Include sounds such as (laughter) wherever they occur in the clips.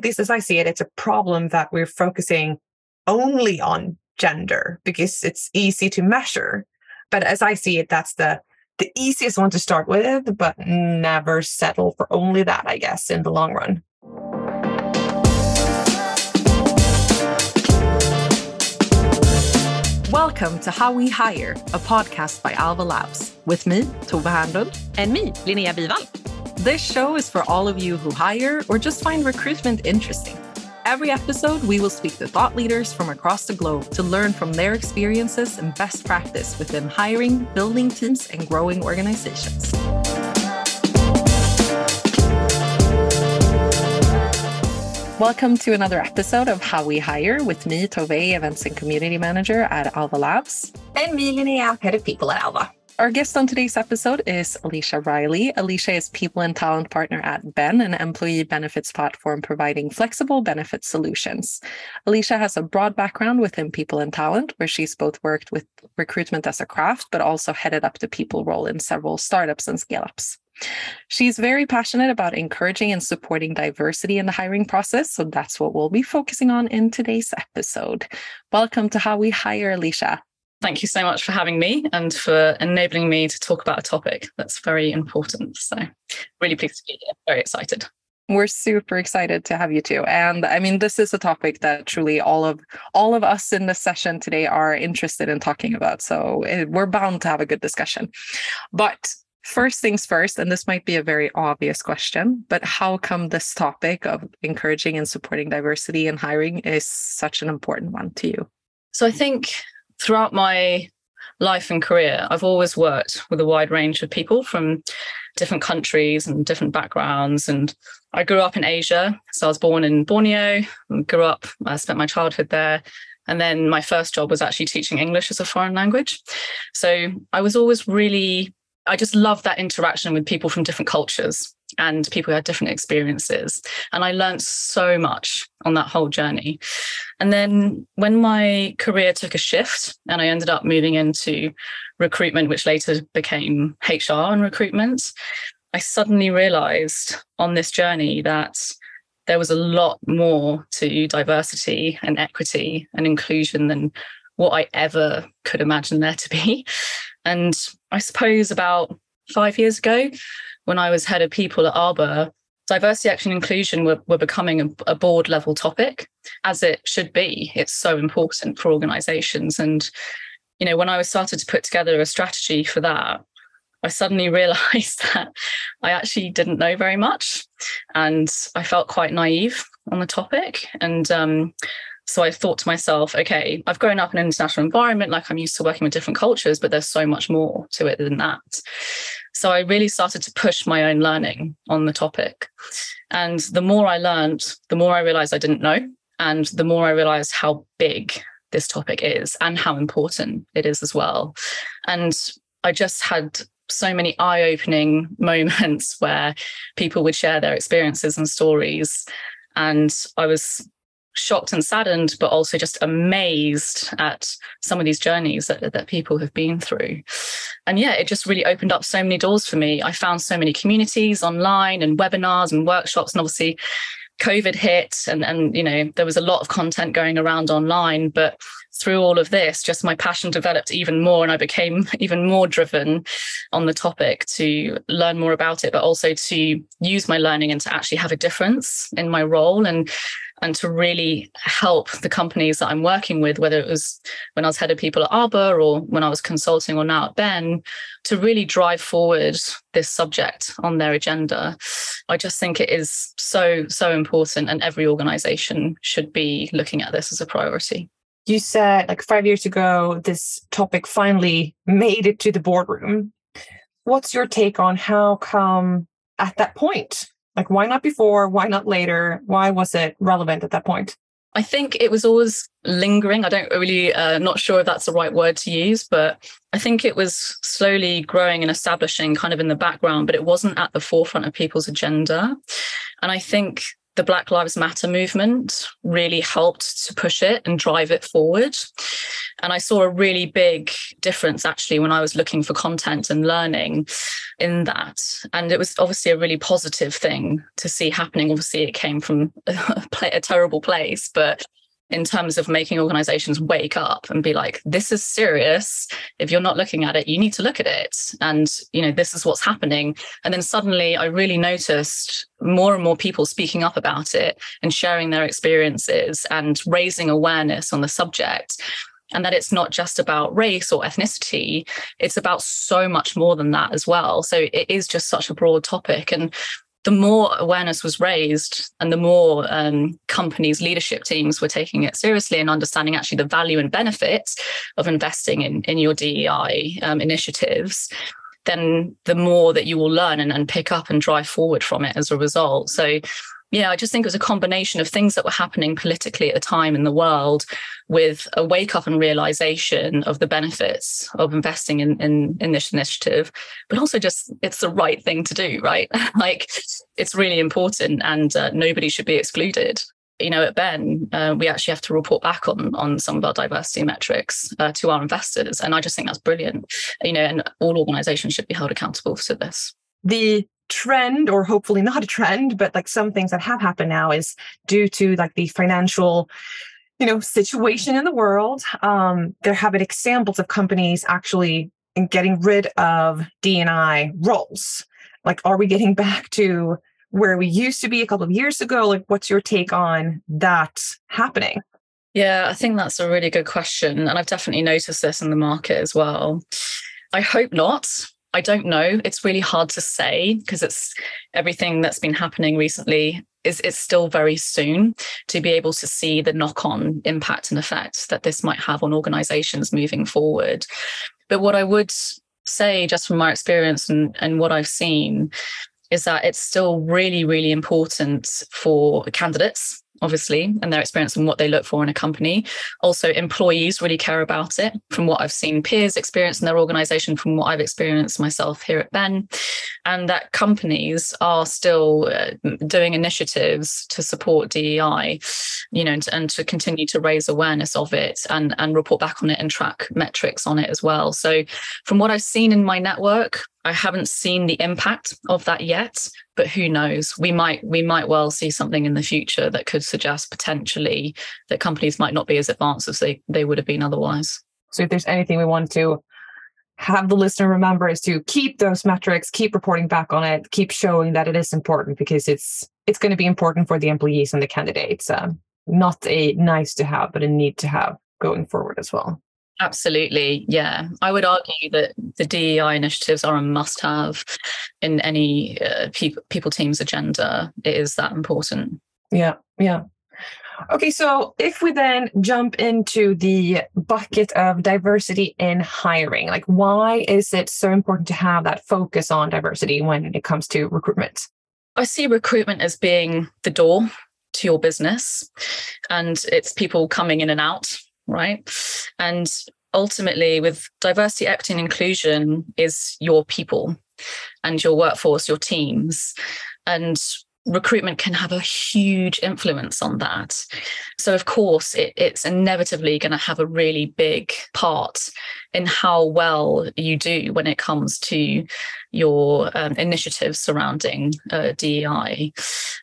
at least as I see it, it's a problem that we're focusing only on gender because it's easy to measure. But as I see it, that's the the easiest one to start with, but never settle for only that, I guess, in the long run. Welcome to How We Hire, a podcast by Alva Labs, with me, Tove Hernlund, and me, Linnea Bywall. This show is for all of you who hire or just find recruitment interesting. Every episode, we will speak to thought leaders from across the globe to learn from their experiences and best practice within hiring, building teams, and growing organizations. Welcome to another episode of How We Hire with me, Tove, Events and Community Manager at Alva Labs. And me, Linnea, Head of People at Alva. Our guest on today's episode is Alicia Riley. Alicia is People and Talent Partner at Ben, an employee benefits platform providing flexible benefit solutions. Alicia has a broad background within people and talent, where she's both worked with recruitment as a craft, but also headed up the people role in several startups and scale ups. She's very passionate about encouraging and supporting diversity in the hiring process. So that's what we'll be focusing on in today's episode. Welcome to How We Hire, Alicia. Thank you so much for having me and for enabling me to talk about a topic that's very important. So, really pleased to be here. Very excited. We're super excited to have you too. And I mean, this is a topic that truly all of all of us in the session today are interested in talking about. So it, we're bound to have a good discussion. But First things first, and this might be a very obvious question, but how come this topic of encouraging and supporting diversity in hiring is such an important one to you? So I think throughout my life and career, I've always worked with a wide range of people from different countries and different backgrounds. And I grew up in Asia. So I was born in Borneo, grew up, I spent my childhood there. And then my first job was actually teaching English as a foreign language. So I was always really I just love that interaction with people from different cultures and people who had different experiences. And I learned so much on that whole journey. And then when my career took a shift and I ended up moving into recruitment, which later became HR and recruitment, I suddenly realized on this journey that there was a lot more to diversity and equity and inclusion than what I ever could imagine there to be. (laughs) And I suppose about five years ago, when I was head of people at Arbor, diversity, action, inclusion were, were becoming a, a, board level topic, as it should be. It's so important for organizations. And, you know, when I was started to put together a strategy for that, I suddenly (laughs) realized that I actually didn't know very much. And I felt quite naive on the topic. And um, so I thought to myself, okay, I've grown up in an international environment, like I'm used to working with different cultures, but there's so much more to it than that. So I really started to push my own learning on the topic. And the more I learned, the more I realized I didn't know. And the more I realized how big this topic is and how important it is as well. And I just had so many eye opening (laughs) moments where people would share their experiences and stories. And I was shocked and saddened, but also just amazed at some of these journeys that, that people have been through. And yeah, it just really opened up so many doors for me. I found so many communities online and webinars and workshops. And obviously, COVID hit and, and you know, there was a lot of content going around online, but through all of this, just my passion developed even more and I became (laughs) even more driven on the topic to learn more about it, but also to use my learning and to actually have a difference in my role and and to really help the companies that I'm working with, whether it was when I was head of people at Arbor or when I was consulting or now at Ben, to really drive forward this subject on their agenda. I just think it is so, so important, and every organization should be looking at this as a priority. You said like five years ago, this topic finally made it to the boardroom. What's your take on how come at that point like, why not before? Why not later? Why was it relevant at that point? I think it was always lingering. I don't really, uh, not sure if that's the right word to use, but I think it was slowly growing and establishing kind of in the background, but it wasn't at the forefront of people's agenda. And I think the Black Lives Matter movement really helped to push it and drive it forward. And I saw a really big difference actually when I was looking for content and learning in that. And it was obviously a really positive thing to see happening. Obviously, it came from a, (laughs) a terrible place, but in terms of making organizations wake up and be like this is serious. If you're not looking at it you need to look at it. And you know this is what's happening. And then suddenly i really noticed more and more people speaking up about it and sharing their experiences and raising awareness on the subject and that it's not just about race or ethnicity it's about so much more than that as well. So it is just such a broad topic. And the more awareness was raised and the more um, companies leadership teams were taking it seriously and understanding actually the value and benefits of investing in, in your dei um, initiatives then the more that you will learn and, and pick up and drive forward from it as a result. So yeah, I just think it was a combination of things that were happening politically at the time in the world with a wake up and realization of the benefits of investing in, in, in this initiative, but also just it's the right thing to do, right? (laughs) like it's really important and uh, nobody should be excluded. You know, at Ben, uh, we actually have to report back on on some of our diversity metrics uh, to our investors, and I just think that's brilliant. You know, and all organisations should be held accountable for this. The trend or hopefully not a trend but like some things that have happened now is due to like the financial you know situation in the world um there have been examples of companies actually getting rid of D&I roles. Like are we getting back to where we used to be a couple of years ago? Like what's your take on that happening? Yeah i think that's a really good question and i've definitely noticed this in the market as well. I hope not I don't know. It's really hard to say because it's everything that's been happening recently is it's still very soon to be able to see the knock-on impact and effect that this might have on organizations moving forward. But what I would say just from my experience and, and what I've seen is that it's still really, really important for candidates obviously, and their experience and what they look for in a company. Also, employees really care about it from what I've seen peers experience in their organization, from what I've experienced myself here at Ben, and that companies are still uh, doing initiatives to support DEI, you know, and, and to continue to raise awareness of it and, and report back on it and track metrics on it as well. So, from what I've seen in my network, I haven't seen the impact of that yet, but who knows? We might we might well see something in the future that could suggest potentially that companies might not be as advanced as they, they would have been otherwise. So if there's anything we want to have the listener remember is to keep those metrics, keep reporting back on it, keep showing that it is important because it's it's going to be important for the employees and the candidates. Um, not a nice to have, but a need to have going forward as well. Absolutely. Yeah. I would argue that the DEI initiatives are a must have in any uh, people, people team's agenda. It is that important. Yeah. Yeah. Okay, so if we then jump into the bucket of diversity in hiring, like why is it so important to have that focus on diversity when it comes to recruitment? I see recruitment as being the door to your business and it's people coming in and out right? And ultimately, with diversity, equity, and inclusion, is your people and your workforce, your teams. And recruitment can have a huge influence on that. So, of course, it, it's inevitably going to have a really big part in how well you do when it comes to your um, initiatives surrounding uh, DEI.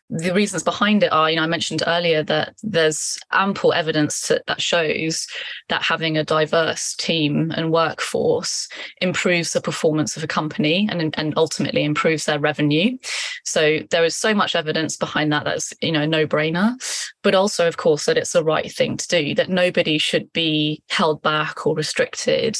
The reasons behind it are, you know, I mentioned earlier that there's ample evidence to, that shows that having a diverse team and workforce improves the performance of a company and, and ultimately improves their revenue. So there is so much evidence behind that that's, you know, a no-brainer. But also, of course, that it's the right thing to do, that nobody should be held back or restricted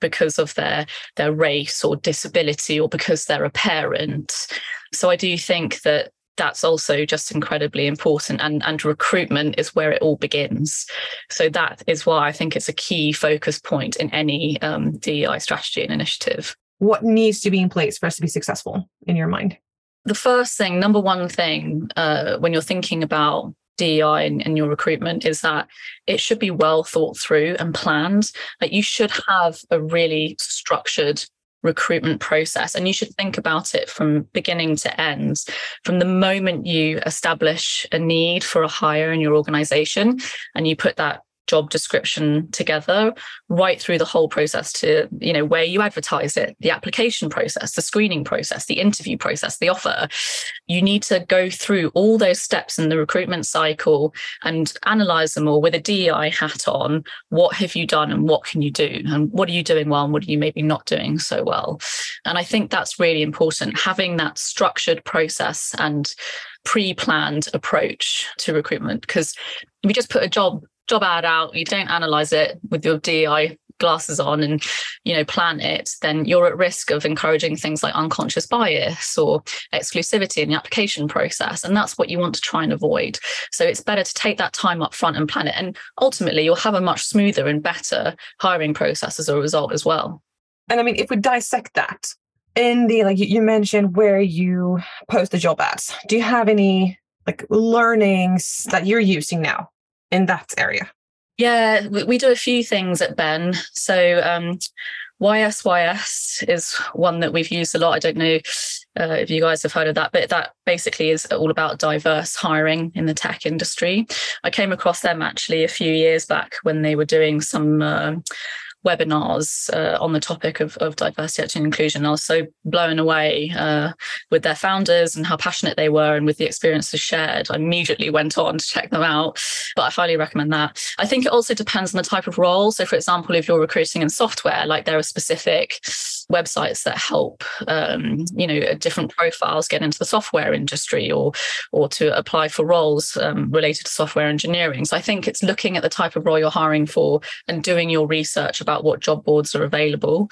because of their their race or disability or because they're a parent. So I do think that that's also just incredibly important and and recruitment is where it all begins. So that is why i think it's a key focus point in any um, dei strategy and initiative. What needs to be in place for us to be successful in your mind? The first thing number one thing uh, when you're thinking about DEI in, in, your recruitment is that it should be well thought through and planned. Like you should have a really structured recruitment process and you should think about it from beginning to end from the moment you establish a need for a hire in your organization and you put that job description together right through the whole process to you know where you advertise it the application process the screening process the interview process the offer. You need to go through all those steps in the recruitment cycle and analyze them all with a DEI hat on. What have you done and what can you do? And what are you doing well and what are you maybe not doing so well? And i think that's really important having that structured process and pre-planned approach to recruitment. Because if just put a job job ad out, you don't analyze it with your DI glasses on and you know plan it then you're at risk of encouraging things like unconscious bias or exclusivity in the application process and that's what you want to try and avoid. So it's better to take that time up front and plan it and ultimately you'll have a much smoother and better hiring process as a result as well. And i mean if we dissect that in the like you mentioned where you post the job ads do you have any like learnings that you're using now in that area? Yeah, we, do a few things at Ben. So um, YSYS is one that we've used a lot. I don't know uh, if you guys have heard of that, but that basically is all about diverse hiring in the tech industry. I came across them actually a few years back when they were doing some. Uh, webinars uh, on the topic of, of diversity, and inclusion. I was so blown away uh, with their founders and how passionate they were and with the experiences shared. I immediately went on to check them out, but I highly recommend that. I think it also depends on the type of role. So, for example, if you're recruiting in software, like there are specific websites that help, um, you know, different profiles get into the software industry or or to apply for roles um, related to software engineering. So, I think it's looking at the type of role you're hiring for and doing your research about what job boards are available.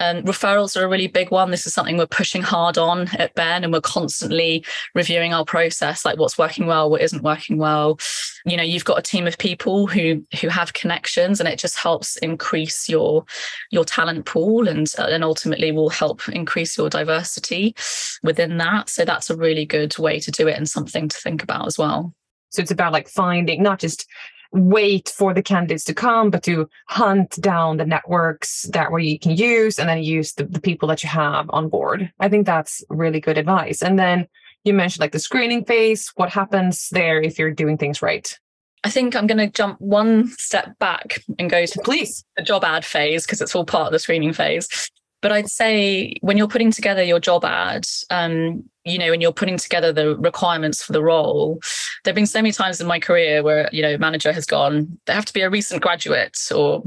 Um, referrals are a really big one. This is something we're pushing hard on at Ben, and we're constantly reviewing our process, like what's working well, what isn't working well. You know, you've got a team of people who who have connections, and it just helps increase your your talent pool, and and ultimately will help increase your diversity within that. So that's a really good way to do it, and something to think about as well. So it's about like finding not just wait for the candidates to come, but to hunt down the networks that where you can use and then use the, the people that you have on board. I think that's really good advice. And then you mentioned like the screening phase. What happens there if you're doing things right? I think I'm going to jump one step back and go to please the job ad phase because it's all part of the screening phase. But I'd say when you're putting together your job ad, um, you know, when you're putting together the requirements for the role, there have been so many times in my career where, you know, manager has gone, they have to be a recent graduate or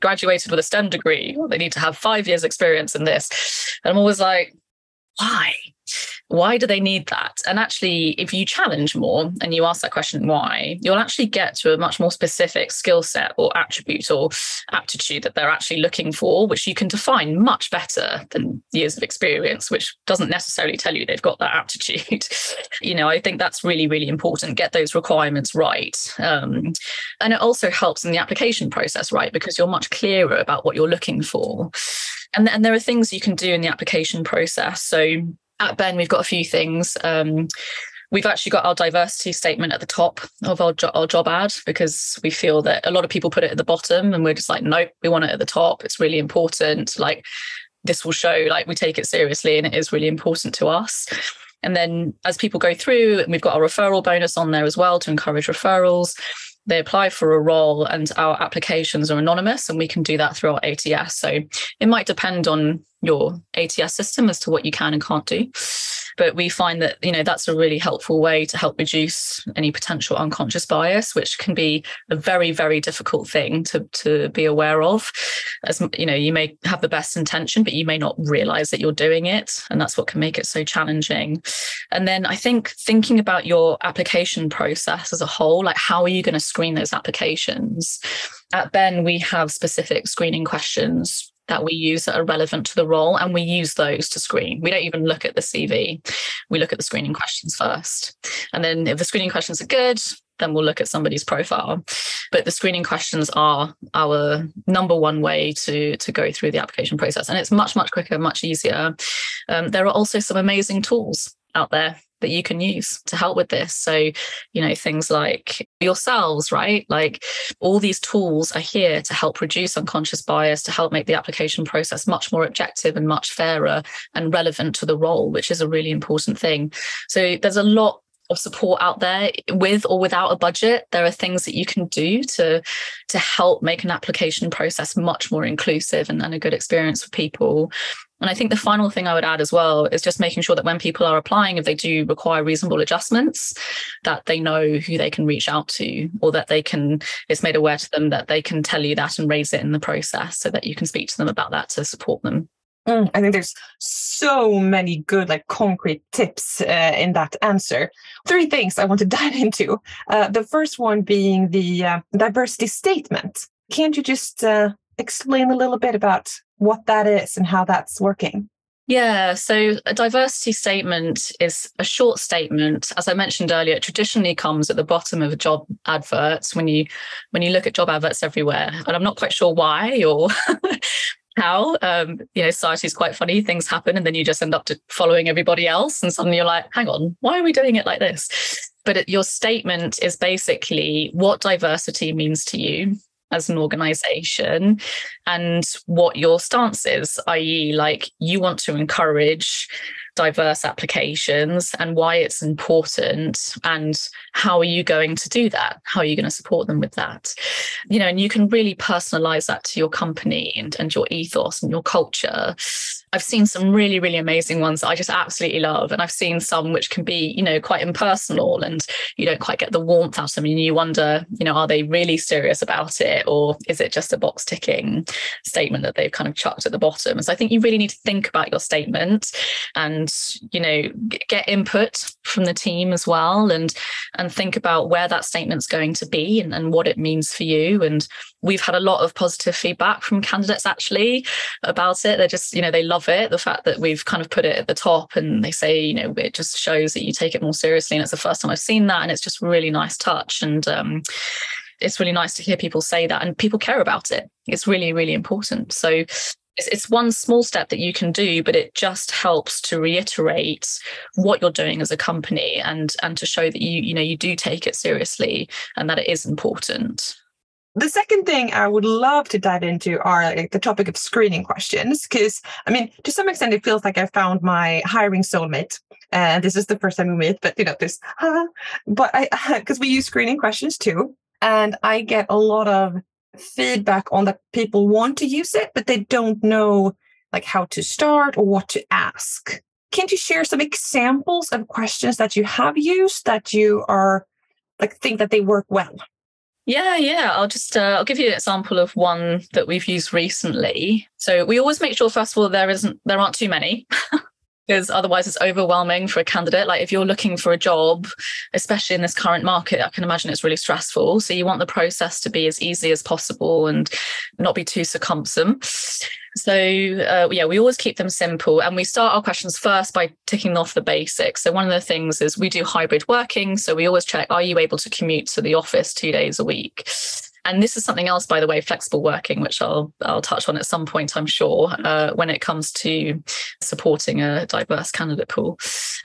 graduated with a STEM degree, or they need to have five years experience in this. And I'm always like, why? Why do they need that? And actually, if you challenge more and you ask that question, why, you'll actually get to a much more specific skill set or attribute or aptitude that they're actually looking for, which you can define much better than years of experience, which doesn't necessarily tell you they've got that aptitude. (laughs) you know, I think that's really, really important. Get those requirements right. Um, and it also helps in the application process, right? Because you're much clearer about what you're looking for. And, and there are things you can do in the application process. So at Ben, we've got a few things. Um, we've actually got our diversity statement at the top of our, jo- our job ad because we feel that a lot of people put it at the bottom and we're just like, nope, we want it at the top. It's really important. Like, this will show like we take it seriously and it is really important to us. And then as people go through, we've got our referral bonus on there as well to encourage referrals they apply for a role and our applications are anonymous and we can do that through our ATS. So it might depend on your ATS system as to what you can and can't do. But we find that, you know, that's a really helpful way to help reduce any potential unconscious bias, which can be a very, very difficult thing to, to be aware of. As you know, you may have the best intention, but you may not realize that you're doing it. And that's what can make it so challenging. And then I think thinking about your application process as a whole, like how are you going to screen those applications? At Ben, we have specific screening questions that we use that are relevant to the role and we use those to screen. We don't even look at the CV. We look at the screening questions first. And then if the screening questions are good, then we'll look at somebody's profile. But the screening questions are our number one way to, to go through the application process. And it's much, much quicker, much easier. Um, there are also some amazing tools out there that you can use to help with this. So, you know, things like yourselves, right? Like all these tools are here to help reduce unconscious bias, to help make the application process much more objective and much fairer and relevant to the role, which is a really important thing. So there's a lot of support out there with or without a budget there are things that you can do to to help make an application process much more inclusive and, and a good experience for people and I think the final thing I would add as well is just making sure that when people are applying, if they do require reasonable adjustments, that they know who they can reach out to or that they can, it's made aware to them that they can tell you that and raise it in the process so that you can speak to them about that to support them. Mm, I think there's so many good, like concrete tips uh, in that answer. Three things I want to (laughs) dive into. Uh, the first one being the uh, diversity statement. Can't you just uh, explain a little bit about what that is and how that's working? Yeah, so a diversity statement is a short statement. As I mentioned earlier, it traditionally comes at the bottom of a job adverts when you when you look at job adverts everywhere. And I'm not quite sure why or (laughs) how. Um, you know, society is quite funny. Things happen, and then you just end up following everybody else, and suddenly you're like, "Hang on, why are we doing it like this?" But your statement is basically what diversity means to you as an organization and what your stance is, i.e., like you want to encourage diverse applications and why it's important and how are you going to do that? How are you going to support them with that? You know and you can really personalize that to your company and, and your ethos and your culture I've seen some really, really amazing ones that I just absolutely love. And I've seen some which can be, you know, quite impersonal and you don't quite get the warmth out of them. And you wonder, you know, are they really serious about it? Or is it just a box ticking statement that they've kind of chucked at the bottom? And so I think you really need to think about your statement and, you know, get input from the team as well and and think about where that statement's going to be and, and what it means for you. And we've had a lot of positive feedback from candidates actually about it. They're just, you know, they love it. The fact that we've kind of put it at the top and they say, you know, it just shows that you take it more seriously. And it's the first time I've seen that. And it's just really nice touch. And um, it's really nice to hear people say that and people care about it. It's really, really important. So it's one small step that you can do but it just helps to reiterate what you're doing as a company and and to show that you you know you do take it seriously and that it is important the second thing I would love to dive into are like the topic of screening questions. Because, I mean, to some extent, it feels like I found my hiring soulmate. And this is the first time we meet, but you know, this, (laughs) but I, (laughs) because we use screening questions too. And I get a lot of feedback on that people want to use it, but they don't know like how to start or what to ask. Can't you share some examples of questions that you have used that you are like think that they work well? Yeah, yeah. I'll just uh, I'll give you an example of one that we've used recently. So we always make sure, first of all, there isn't there aren't too many. (laughs) because otherwise it's overwhelming for a candidate. Like if you're looking for a job, especially in this current market, I can imagine it's really stressful. So you want the process to be as easy as possible and not be too circumsum. So uh, yeah, we always keep them simple, and we start our questions first by ticking off the basics. So one of the things is we do hybrid working, so we always check: Are you able to commute to the office two days a week? And this is something else, by the way, flexible working, which I'll I'll touch on at some point, I'm sure, uh, when it comes to supporting a diverse candidate pool.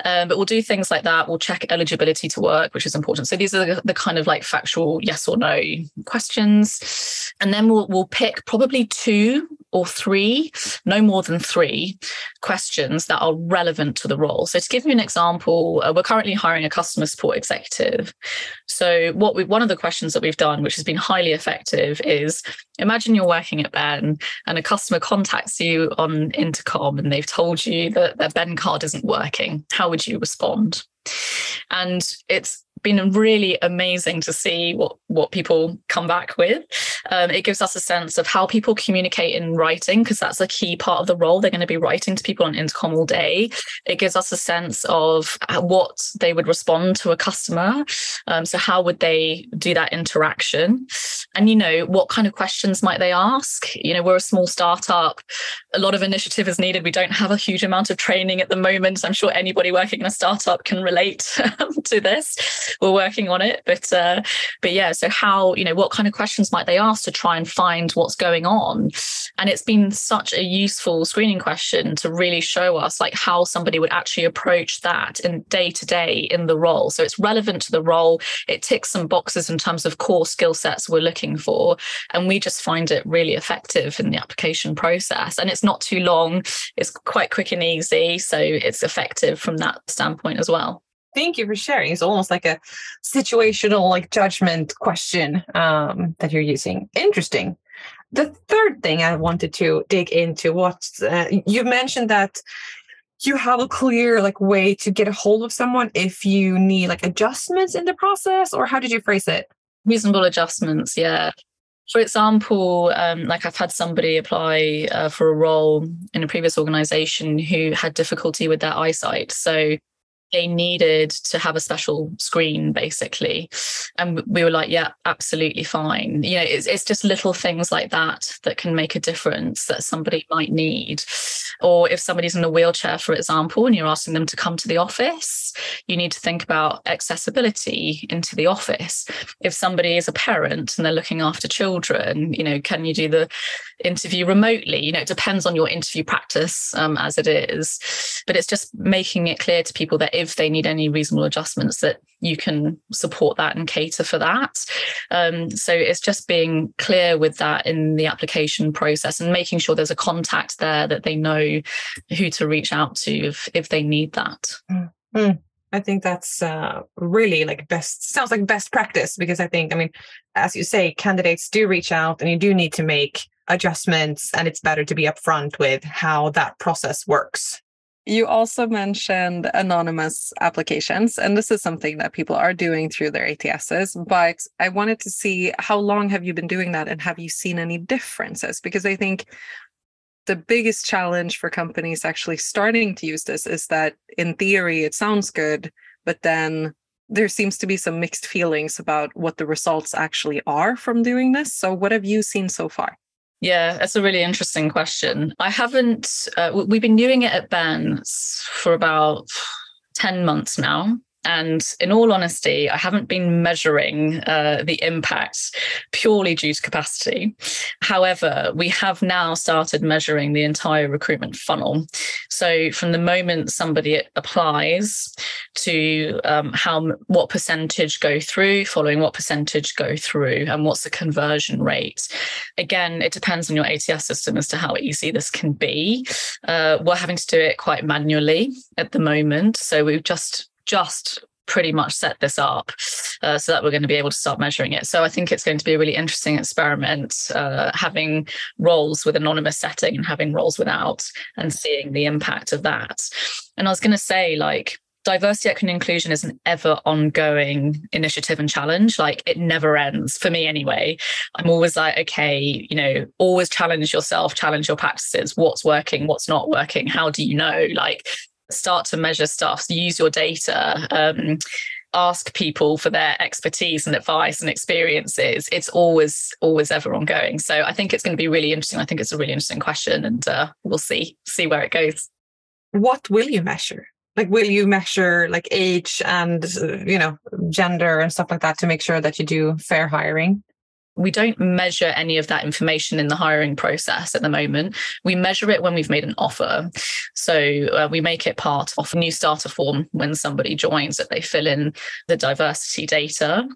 Um, but we'll do things like that. We'll check eligibility to work, which is important. So these are the, kind of like factual yes or no questions, and then we'll we'll pick probably two or three, no more than three questions that are relevant to the role. So to give you an example, uh, we're currently hiring a customer support executive. So what we one of the questions that we've done, which has been highly effective, is imagine you're working at Ben and a customer contacts you on intercom and they've told you that their Ben card isn't working. How would you respond? And it's been really amazing to see what what people come back with. Um, it gives us a sense of how people communicate in writing because that's a key part of the role. They're going to be writing to people on intercom all day. It gives us a sense of what they would respond to a customer. Um, so how would they do that interaction? And you know what kind of questions might they ask? You know we're a small startup. A lot of initiative is needed. We don't have a huge amount of training at the moment. I'm sure anybody working in a startup can relate (laughs) to this we're working on it. But uh, but yeah, so how you know what kind of questions might they ask to try and find what's going on? And it's been such a useful screening question to really show us like how somebody would actually approach that in day to day in the role. So it's relevant to the role. It ticks some boxes in terms of core skill sets we're looking for, and we just find it really effective in the application process. And it's not too long. It's quite quick and easy, so it's effective from that standpoint as well. Thank you for sharing. It's almost like a situational, like judgment question um, that you're using. Interesting. The third thing I wanted to dig into what uh, you mentioned that you have a clear like way to get a hold of someone if you need like adjustments in the process, or how did you phrase it? Reasonable adjustments, yeah. For example, um, like I've had somebody apply uh, for a role in a previous organization who had difficulty with their eyesight. So they needed to have a special screen basically. And we were like yeah absolutely fine. You know it's, it's just little things like that that can make a difference that somebody might need. Or if somebody's in a wheelchair for example and you're asking them to come to the office you need to think about accessibility into the office. If somebody is a parent and they're looking after children you know can you do the interview remotely? You know it depends on your interview practice um, as it is. But it's just making it clear to people that if they need any reasonable adjustments that you can support that and cater for that. Um, so it's just being clear with that in the application process and making sure there's a contact there that they know who to reach out to if if they need that. Mm-hmm. I think that's uh, really like best sounds like best practice because I think I mean as you say candidates do reach out and you do need to make adjustments and it's better to be upfront with how that process works you also mentioned anonymous applications, and this is something that people are doing through their ATSs. But I wanted to see how long have you been doing that, and have you seen any differences? Because I think the biggest challenge for companies actually starting to use this is that in theory it sounds good, but then there seems to be some mixed feelings about what the results actually are from doing this. So, what have you seen so far? Yeah, that's a really interesting question. I haven't, uh, we've been doing it at Ben's for about 10 months now. And in all honesty, I haven't been measuring uh, the impact purely due to capacity. However, we have now started measuring the entire recruitment funnel. So from the moment somebody applies to um, how what percentage go through, following what percentage go through, and what's the conversion rate. Again, it depends on your ATS system as to how easy this can be. Uh, we're having to do it quite manually at the moment. So we've just just pretty much set this up uh, so that we're going to be able to start measuring it. So I think it's going to be a really interesting experiment, uh, having roles with anonymous setting and having roles without and seeing the impact of that. And I was going to say, like, diversity, equity, and inclusion is an ever ongoing initiative and challenge. Like it never ends for me anyway. I'm always like, okay, you know, always challenge yourself, challenge your practices. What's working? What's not working? How do you know? Like start to measure stuff, use your data. Um, ask people for their expertise and advice and experiences. It's always always ever ongoing. So i think it's going to be really interesting. I think it's a really interesting question and uh, we'll see see where it goes. What will you measure? Like will you measure like age and you know gender and stuff like that to make sure that you do fair hiring we don't measure any of that information in the hiring process at the moment. We measure it when we've made an offer. So uh, we make it part of a new starter form when somebody joins that they fill in the diversity data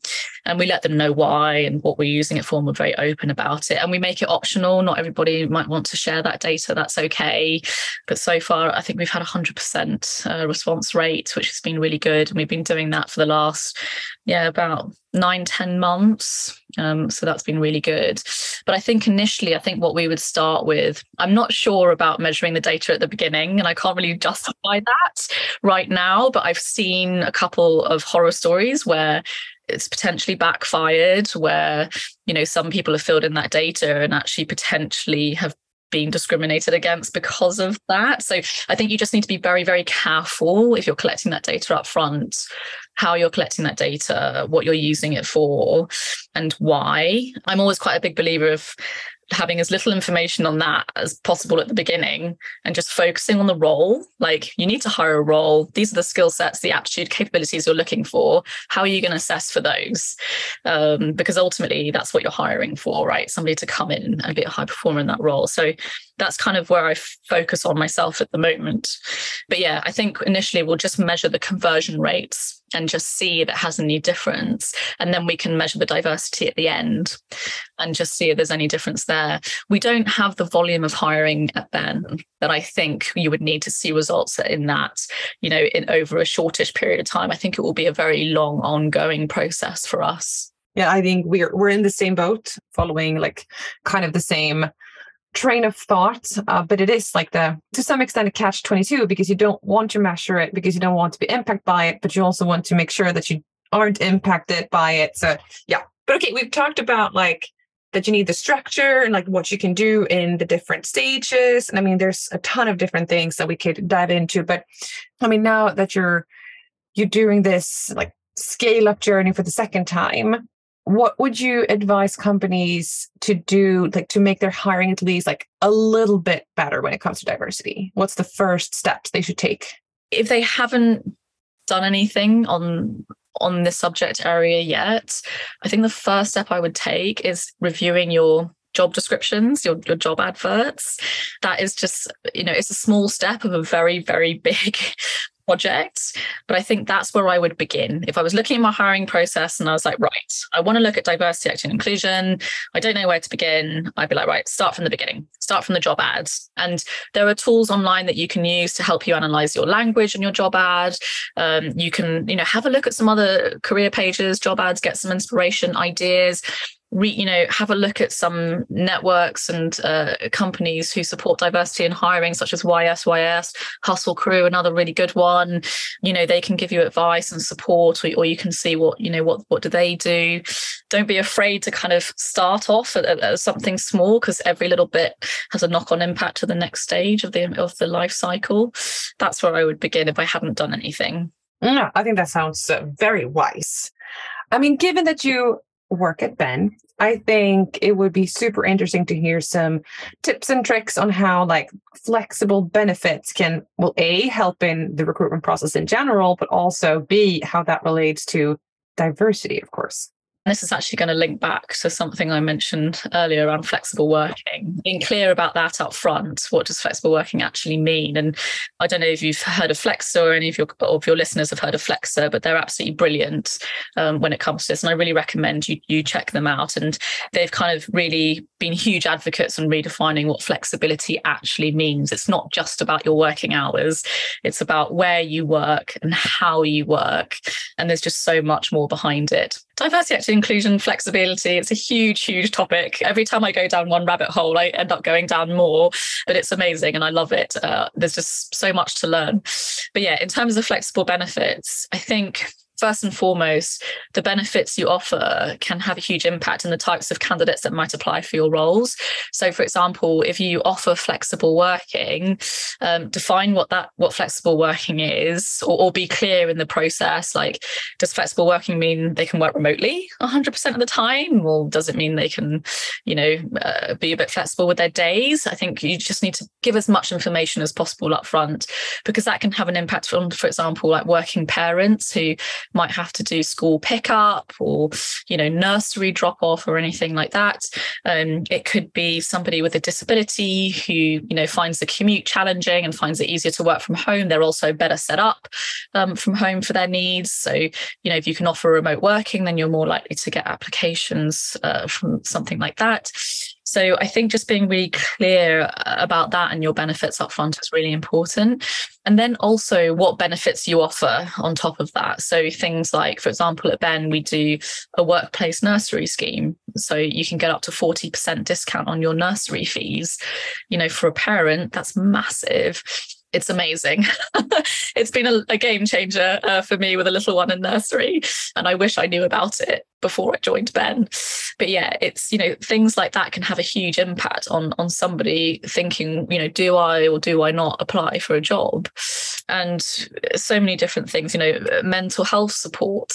and we let them know why and what we're using it for. And we're very open about it and we make it optional. Not everybody might want to share that data. That's okay. But so far, I think we've had a 100% uh, response rate, which has been really good. And we've been doing that for the last, yeah, about nine, 10 months. Um, so that's been really good. But I think initially, I think what we would start with, I'm not sure about measuring the data at the beginning, and I can't really justify that right now. But I've seen a couple of horror stories where it's potentially backfired, where, you know, some people have filled in that data and actually potentially have being discriminated against because of that. So I think you just need to be very, very careful if you're collecting that data up front, how you're collecting that data, what you're using it for, and why. I'm always quite a big believer of having as little information on that as possible at the beginning and just focusing on the role. Like you need to hire a role. These are the skill sets, the aptitude, capabilities you're looking for. How are you going to assess for those? Um, because ultimately that's what you're hiring for, right? Somebody to come in and be a high performer in that role. So that's kind of where I focus on myself at the moment. But yeah, I think initially we'll just measure the conversion rates and just see if it has any difference. And then we can measure the diversity at the end and just see if there's any difference there. We don't have the volume of hiring at Ben that I think you would need to see results in that, you know, in over a shortish period of time. I think it will be a very long ongoing process for us. Yeah, I think we're we're in the same boat, following like kind of the same train of thought uh, but it is like the to some extent a catch 22 because you don't want to measure it because you don't want to be impacted by it but you also want to make sure that you aren't impacted by it. So yeah. But okay we've talked about like that you need the structure and like what you can do in the different stages. And i mean there's a ton of different things that we could dive into but i mean now that you're you're doing this like scale up journey for the second time what would you advise companies to do like to make their hiring at least like a little bit better when it comes to diversity? What's the first steps they should take? If they haven't done anything on on this subject area yet i think the first step i would take is reviewing your job descriptions your, your job adverts. That is just you know it's a small step of a very very (laughs) big projects. But I think that's where I would begin. If I was looking at my hiring process and I was like, right, I want to look at diversity, equity, and inclusion. I don't know where to begin. I'd be like, right, start from the beginning, start from the job ads. And there are tools online that you can use to help you analyze your language and your job ad. Um, you can, you know, have a look at some other career pages, job ads, get some inspiration, ideas re, you know have a look at some networks and uh, companies who support diversity in hiring such as ysys hustle crew another really good one. You know they can give you advice and support or, or you can see what you know what what do they do. Don't be afraid to kind of start off at, at something small because every little bit has a knock-on impact to the next stage of the of the life cycle. That's where i would begin if i hadn't done anything. No, i think that sounds uh, very wise. I mean, given that you work at Ben, I think it would be super interesting to hear some tips and tricks on how like flexible benefits can well a help in the recruitment process in general, but also b how that relates to diversity, of course. This is actually going to link back to something I mentioned earlier around flexible working. Being clear about that up front. What does flexible working actually mean? And I don't know if you've heard of Flexa or any of your of your listeners have heard of Flexa, but they're absolutely brilliant um, when it comes to this. And I really recommend you you check them out. And they've kind of really been huge advocates on redefining what flexibility actually means. It's not just about your working hours; it's about where you work and how you work. And there's just so much more behind it diversity, actually, inclusion, flexibility. It's a huge, huge topic. Every time I go down one rabbit hole, I end up going down more, but it's amazing and I love it. Uh, there's just so much to learn. But yeah, in terms of flexible benefits, I think first and foremost, the benefits you offer can have a huge impact in the types of candidates that might apply for your roles. So, for example, if you offer flexible working, um, define what that what flexible working is, or, or, be clear in the process. Like, does flexible working mean they can work remotely 100% of the time, or does it mean they can, you know, uh, be a bit flexible with their days? I think you just need to give as much information as possible up front because that can have an impact on, for example, like working parents who might have to do school pickup or you know nursery drop off or anything like that. Um, it could be somebody with a disability who you know finds the commute challenging and finds it easier to work from home. They're also better set up um, from home for their needs. So you know if you can offer remote working then you're more likely to get applications uh, from something like that so I think just being really clear about that and your benefits up front is really important. And then also what benefits you offer on top of that. So things like, for example, at Ben, we do a workplace nursery scheme. So you can get up to 40% discount on your nursery fees. You know, for a parent, that's massive it's amazing. (laughs) it's been a, a game changer uh, for me with a little one in nursery, and I wish I knew about it before I joined Ben. But yeah, it's you know things like that can have a huge impact on on somebody thinking, you know, do I or do I not apply for a job? And so many different things, you know, mental health support,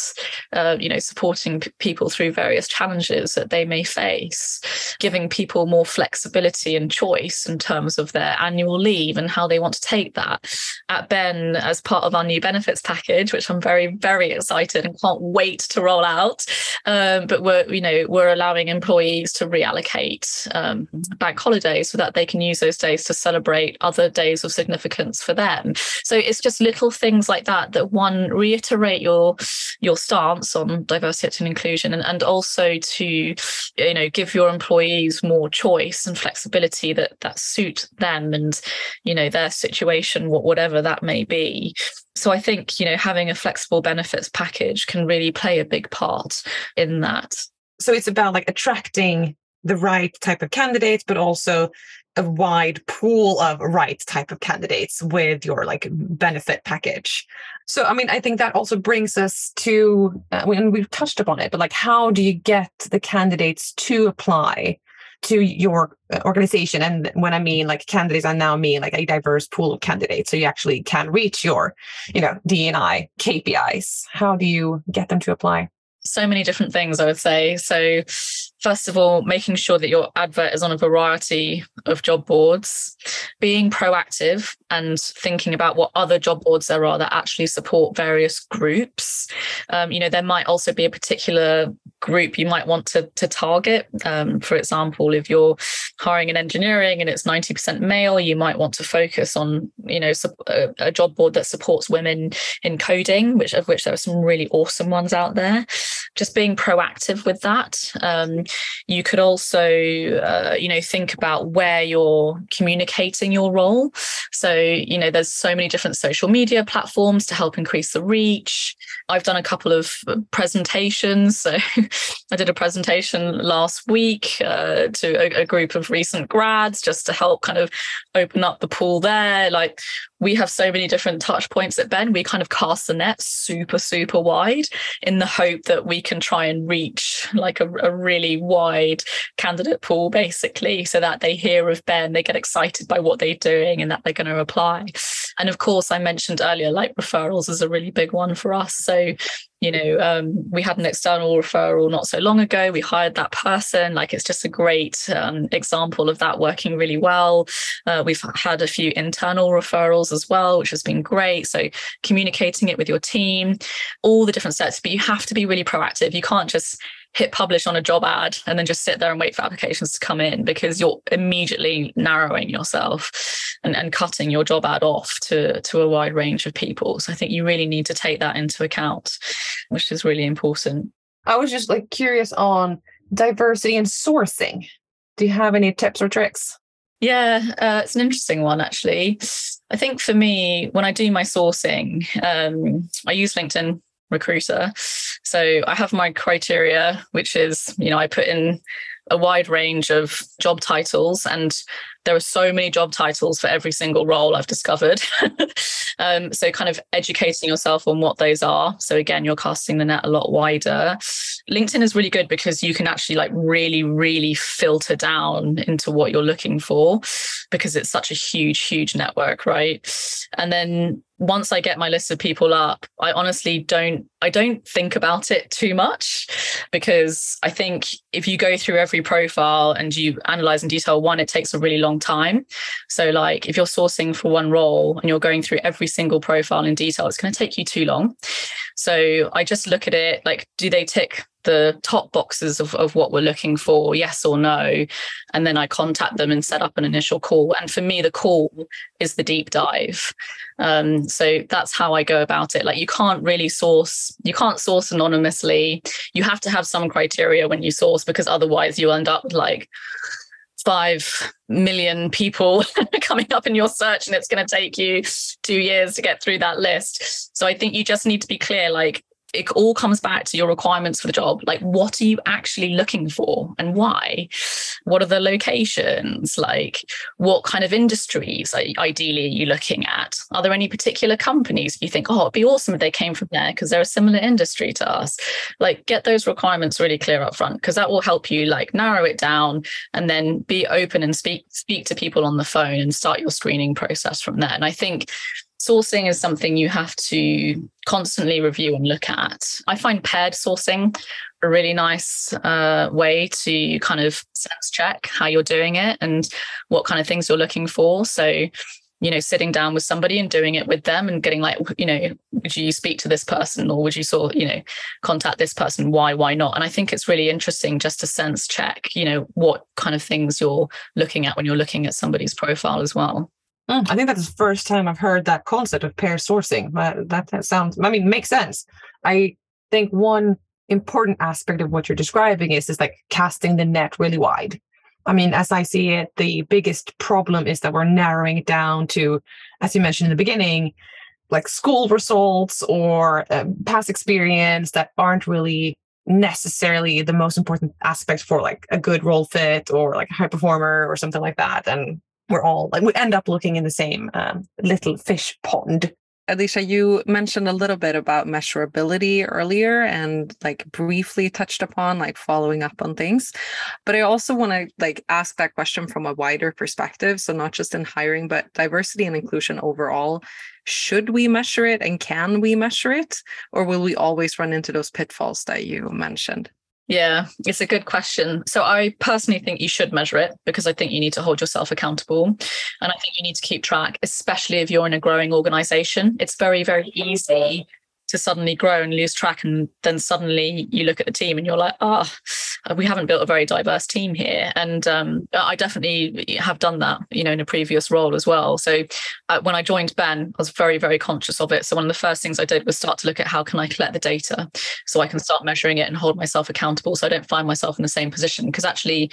uh, you know, supporting p- people through various challenges that they may face, giving people more flexibility and choice in terms of their annual leave and how they want to take that. At Ben, as part of our new benefits package, which I'm very very excited and can't wait to roll out um, but we're you know we're allowing employees to reallocate um, bank holidays so that they can use those days to celebrate other days of significance for them. So it's just little things like that that one reiterate your your stance on diversity and inclusion, and, and also to you know give your employees more choice and flexibility that that suit them and you know their situation, whatever that may be so I think, you know, having a flexible benefits package can really play a big part in that. So it's about like attracting the right type of candidates, but also a wide pool of right type of candidates with your like benefit package. So, I mean, I think that also brings us to, uh, and we've touched upon it, but like, how do you get the candidates to apply to your uh, organization. And when i mean like candidates i now mean like a diverse pool of candidates. So you actually can reach your you know dni kpis how do you get them to apply so many different things i would say so first of all, making sure that your advert is on a variety of job boards, being proactive and thinking about what other job boards there are that actually support various groups. Um, you know, there might also be a particular group you might want to, to target. Um, for example, if you're hiring in engineering and it's 90% male, you might want to focus on, you know, a, a job board that supports women in coding, which of which there are some really awesome ones out there. Just being proactive with that. Um, you could also, uh, you know, think about where you're communicating your role. So, you know, there's so many different social media platforms to help increase the reach. I've done a couple of presentations. So, (laughs) I did a presentation last week uh, to a, a group of recent grads just to help kind of open up the pool there. Like, we have so many different touch points at Ben. We kind of cast the net super, super wide in the hope that we can try and reach like a, a, really wide candidate pool, basically, so that they hear of Ben, they get excited by what they're doing and that they're going to apply. And of course, I mentioned earlier, like referrals is a really big one for us. So you know um, we had an external referral not so long ago. We hired that person. Like it's just a great um, example of that working really well. Uh, we've had a few internal referrals as well which has been great. So communicating it with your team all the different steps but you have to be really proactive. You can't just hit publish on a job ad and then just sit there and wait for applications to come in because you're immediately narrowing yourself and, and cutting your job ad off to, to a wide range of people. So I think you really need to take that into account, which is really important. I was just like curious on diversity and sourcing. Do you have any tips or tricks? Yeah, uh, it's an interesting one actually. I think for me, when I do my sourcing, um, I use LinkedIn Recruiter. So I have my criteria, which is, you know, I put in a wide range of job titles and there are so many job titles for every single role I've discovered. (laughs) um, so kind of educating yourself on what those are. So again, you're casting the net a lot wider. LinkedIn is really good because you can actually like really, really filter down into what you're looking for because it's such a huge, huge network, right? And then once I get my list of people up, I honestly don't I don't think about it too much because I think if you go through every profile and you analyze in detail one, it takes a really long time. So like if you're sourcing for one role and you're going through every single profile in detail, it's going to take you too long. So I just look at it like, do they tick the top boxes of, of what we're looking for, yes or no. And then I contact them and set up an initial call. And for me, the call is the deep dive. Um, so that's how I go about it. Like you can't really source, you can't source anonymously. You have to have some criteria when you source because otherwise you end up like five million people (laughs) coming up in your search and it's going to take you two years to get through that list so i think you just need to be clear like it all comes back to your requirements for the job. Like, what are you actually looking for and why? What are the locations? Like, what kind of industries ideally are you looking at? Are there any particular companies you think, oh, it'd be awesome if they came from there because they're a similar industry to us? Like, get those requirements really clear up front because that will help you like narrow it down and then be open and speak speak to people on the phone and start your screening process from there. And I think sourcing is something you have to constantly review and look at. I find paired sourcing a really nice uh, way to kind of sense check how you're doing it and what kind of things you're looking for. So you know sitting down with somebody and doing it with them and getting like you know would you speak to this person or would you sort you know contact this person why why not and i think it's really interesting just to sense check you know what kind of things you're looking at when you're looking at somebody's profile as well Mm, I think that's the first time I've heard that concept of pair sourcing. But that, that sounds, I mean, makes sense. I think one important aspect of what you're describing is is like casting the net really wide. I mean, as I see it, the biggest problem is that we're narrowing it down to, as you mentioned in the beginning, like school results or um, past experience that aren't really necessarily the most important aspect for like a good role fit or like a high performer or something like that. And we're all like we end up looking in the same um, little fish pond Alicia, you mentioned a little bit about measurability earlier and like briefly touched upon like following up on things. But I also want to like ask that question from a wider perspective. So not just in hiring, but diversity and inclusion overall. Should we measure it and can we measure it? Or will we always run into those pitfalls that you mentioned? Yeah, it's a good question. So I personally think you should measure it because I think you need to hold yourself accountable. And I think you need to keep track, especially if you're in a growing organization. It's very, very easy to suddenly grow and lose track and then suddenly you look at the team and you're like oh we haven't built a very diverse team here and um, i definitely have done that you know in a previous role as well. So uh, when i joined ben i was very very conscious of it. So one of the first things i did was start to look at how can i collect the data so i can start measuring it and hold myself accountable so i don't find myself in the same position. Because actually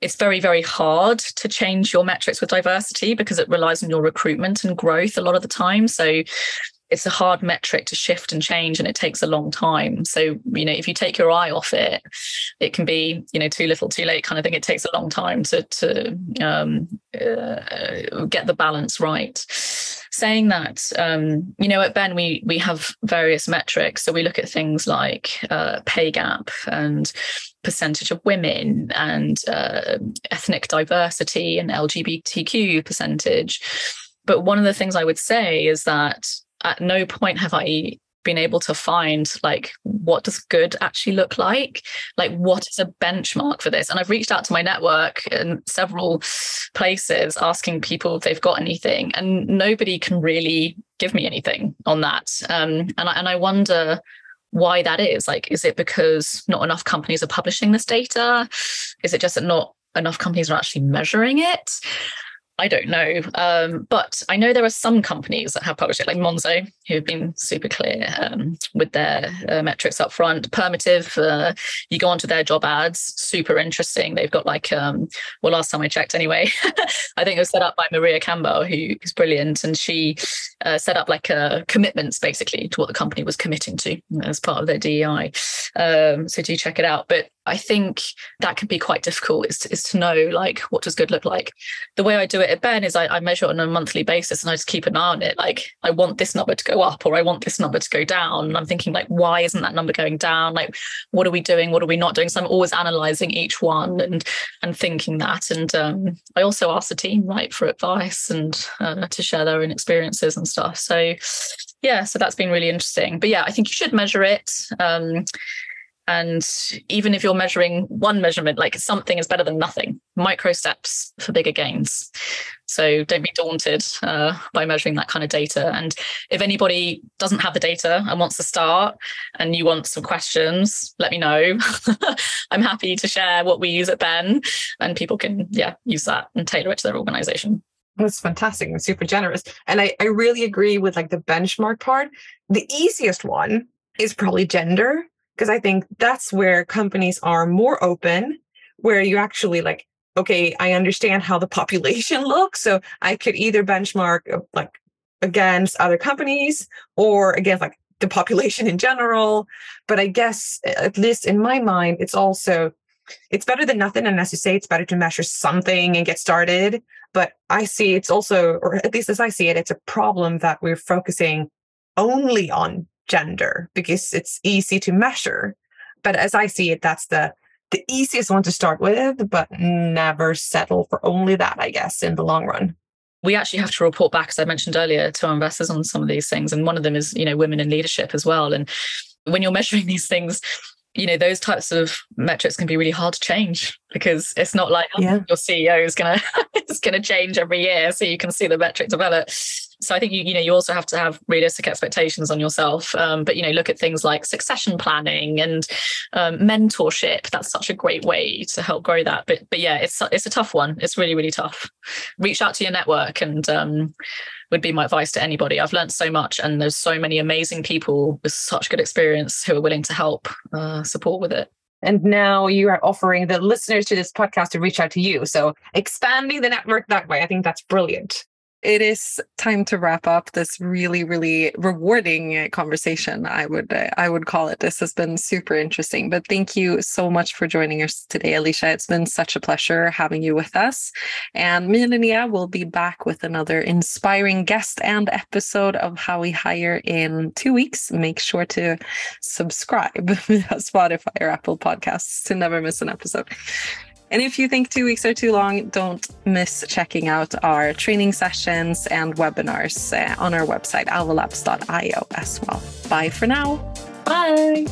it's very very hard to change your metrics with diversity because it relies on your recruitment and growth a lot of the time. So it's a hard metric to shift and change and it takes a long time. So you know if you take your eye off it it can be you know too little too late kind of thing. It takes a long time to to um, uh, get the balance right. Saying that um, you know at ben we we have various metrics. So we look at things like uh, pay gap and percentage of women and uh, ethnic diversity and lgbtq percentage. But one of the things i would say is that at no point have I been able to find like what does good actually look like? Like what is a benchmark for this? And i've reached out to my network in several places asking people if they've got anything and nobody can really give me anything on that. Um, and, I, and i wonder why that is. Like is it because not enough companies are publishing this data? Is it just that not enough companies are actually measuring it I don't know. Um, but I know there are some companies that have published it, like Monzo, who have been super clear um, with their uh, metrics up front. Permutive, uh, you go onto their job ads, super interesting. They've got like, um, well, last time I checked anyway, (laughs) I think it was set up by Maria Campbell, who is brilliant. And she uh, set up like a commitments basically to what the company was committing to as part of their DEI. Um, so do check it out. But I think that can be quite difficult is to, is to know like what does good look like. The way I do it at Ben is I, I measure it on a monthly basis and I just keep an eye on it. Like I want this number to go up or I want this number to go down. And I'm thinking like, why isn't that number going down? Like, what are we doing? What are we not doing? So I'm always analyzing each one and and thinking that. And um, I also ask the team right for advice and uh, to share their own experiences and stuff. So yeah, so that's been really interesting. But yeah, I think you should measure it. Um, and even if you're measuring one measurement, like something is better than nothing, micro steps for bigger gains. So don't be daunted uh, by measuring that kind of data. And if anybody doesn't have the data and wants to start and you want some questions, let me know. (laughs) I'm happy to share what we use at Ben and people can, yeah, use that and tailor it to their organization. That's fantastic and super generous. And I, I really agree with like the benchmark part. The easiest one is probably gender because I think that's where companies are more open, where you actually like, okay, I understand how the population (laughs) looks. So I could either benchmark uh, like against other companies or against like the population in general. But I guess, at least in my mind, it's also it's better than nothing. And as you say, it's better to measure something and get started. But I see it's also, or at least as I see it, it's a problem that we're focusing only on gender because it's easy to measure. But as I see it, that's the the easiest one to start with, but never settle for only that, I guess, in the long run. We actually have to report back, as I mentioned earlier, to our investors on some of these things. And one of them is, you know, women in leadership as well. And when you're measuring these things, you know those types of metrics can be really hard to change because it's not like oh, Yeah. your CEO is gonna (laughs) is gonna change every year so you can see the metric develop. So I think you you know you also have to have realistic expectations on yourself. Um, but you know look at things like succession planning and um, mentorship. That's such a great way to help grow that. But but yeah, it's it's a tough one. It's really really tough. Reach out to your network and um, would be my advice to anybody. I've learned so much, and there's so many amazing people with such good experience who are willing to help uh, support with it. And now you are offering the listeners to this podcast to reach out to you. So expanding the network that way, I think that's brilliant. It is time to wrap up this really really rewarding conversation. I would i would call it. This has been super interesting but thank you so much for joining us today alicia. It's been such a pleasure having you with us. And me and Linnea will be back with another inspiring guest and episode of how we hire in two weeks. Make sure to subscribe (laughs) spotify or apple podcasts to never miss an episode and if you think two weeks are too long, don't miss checking out our training sessions and webinars uh, on our website, alvalabs.io as well. Bye for now. Bye.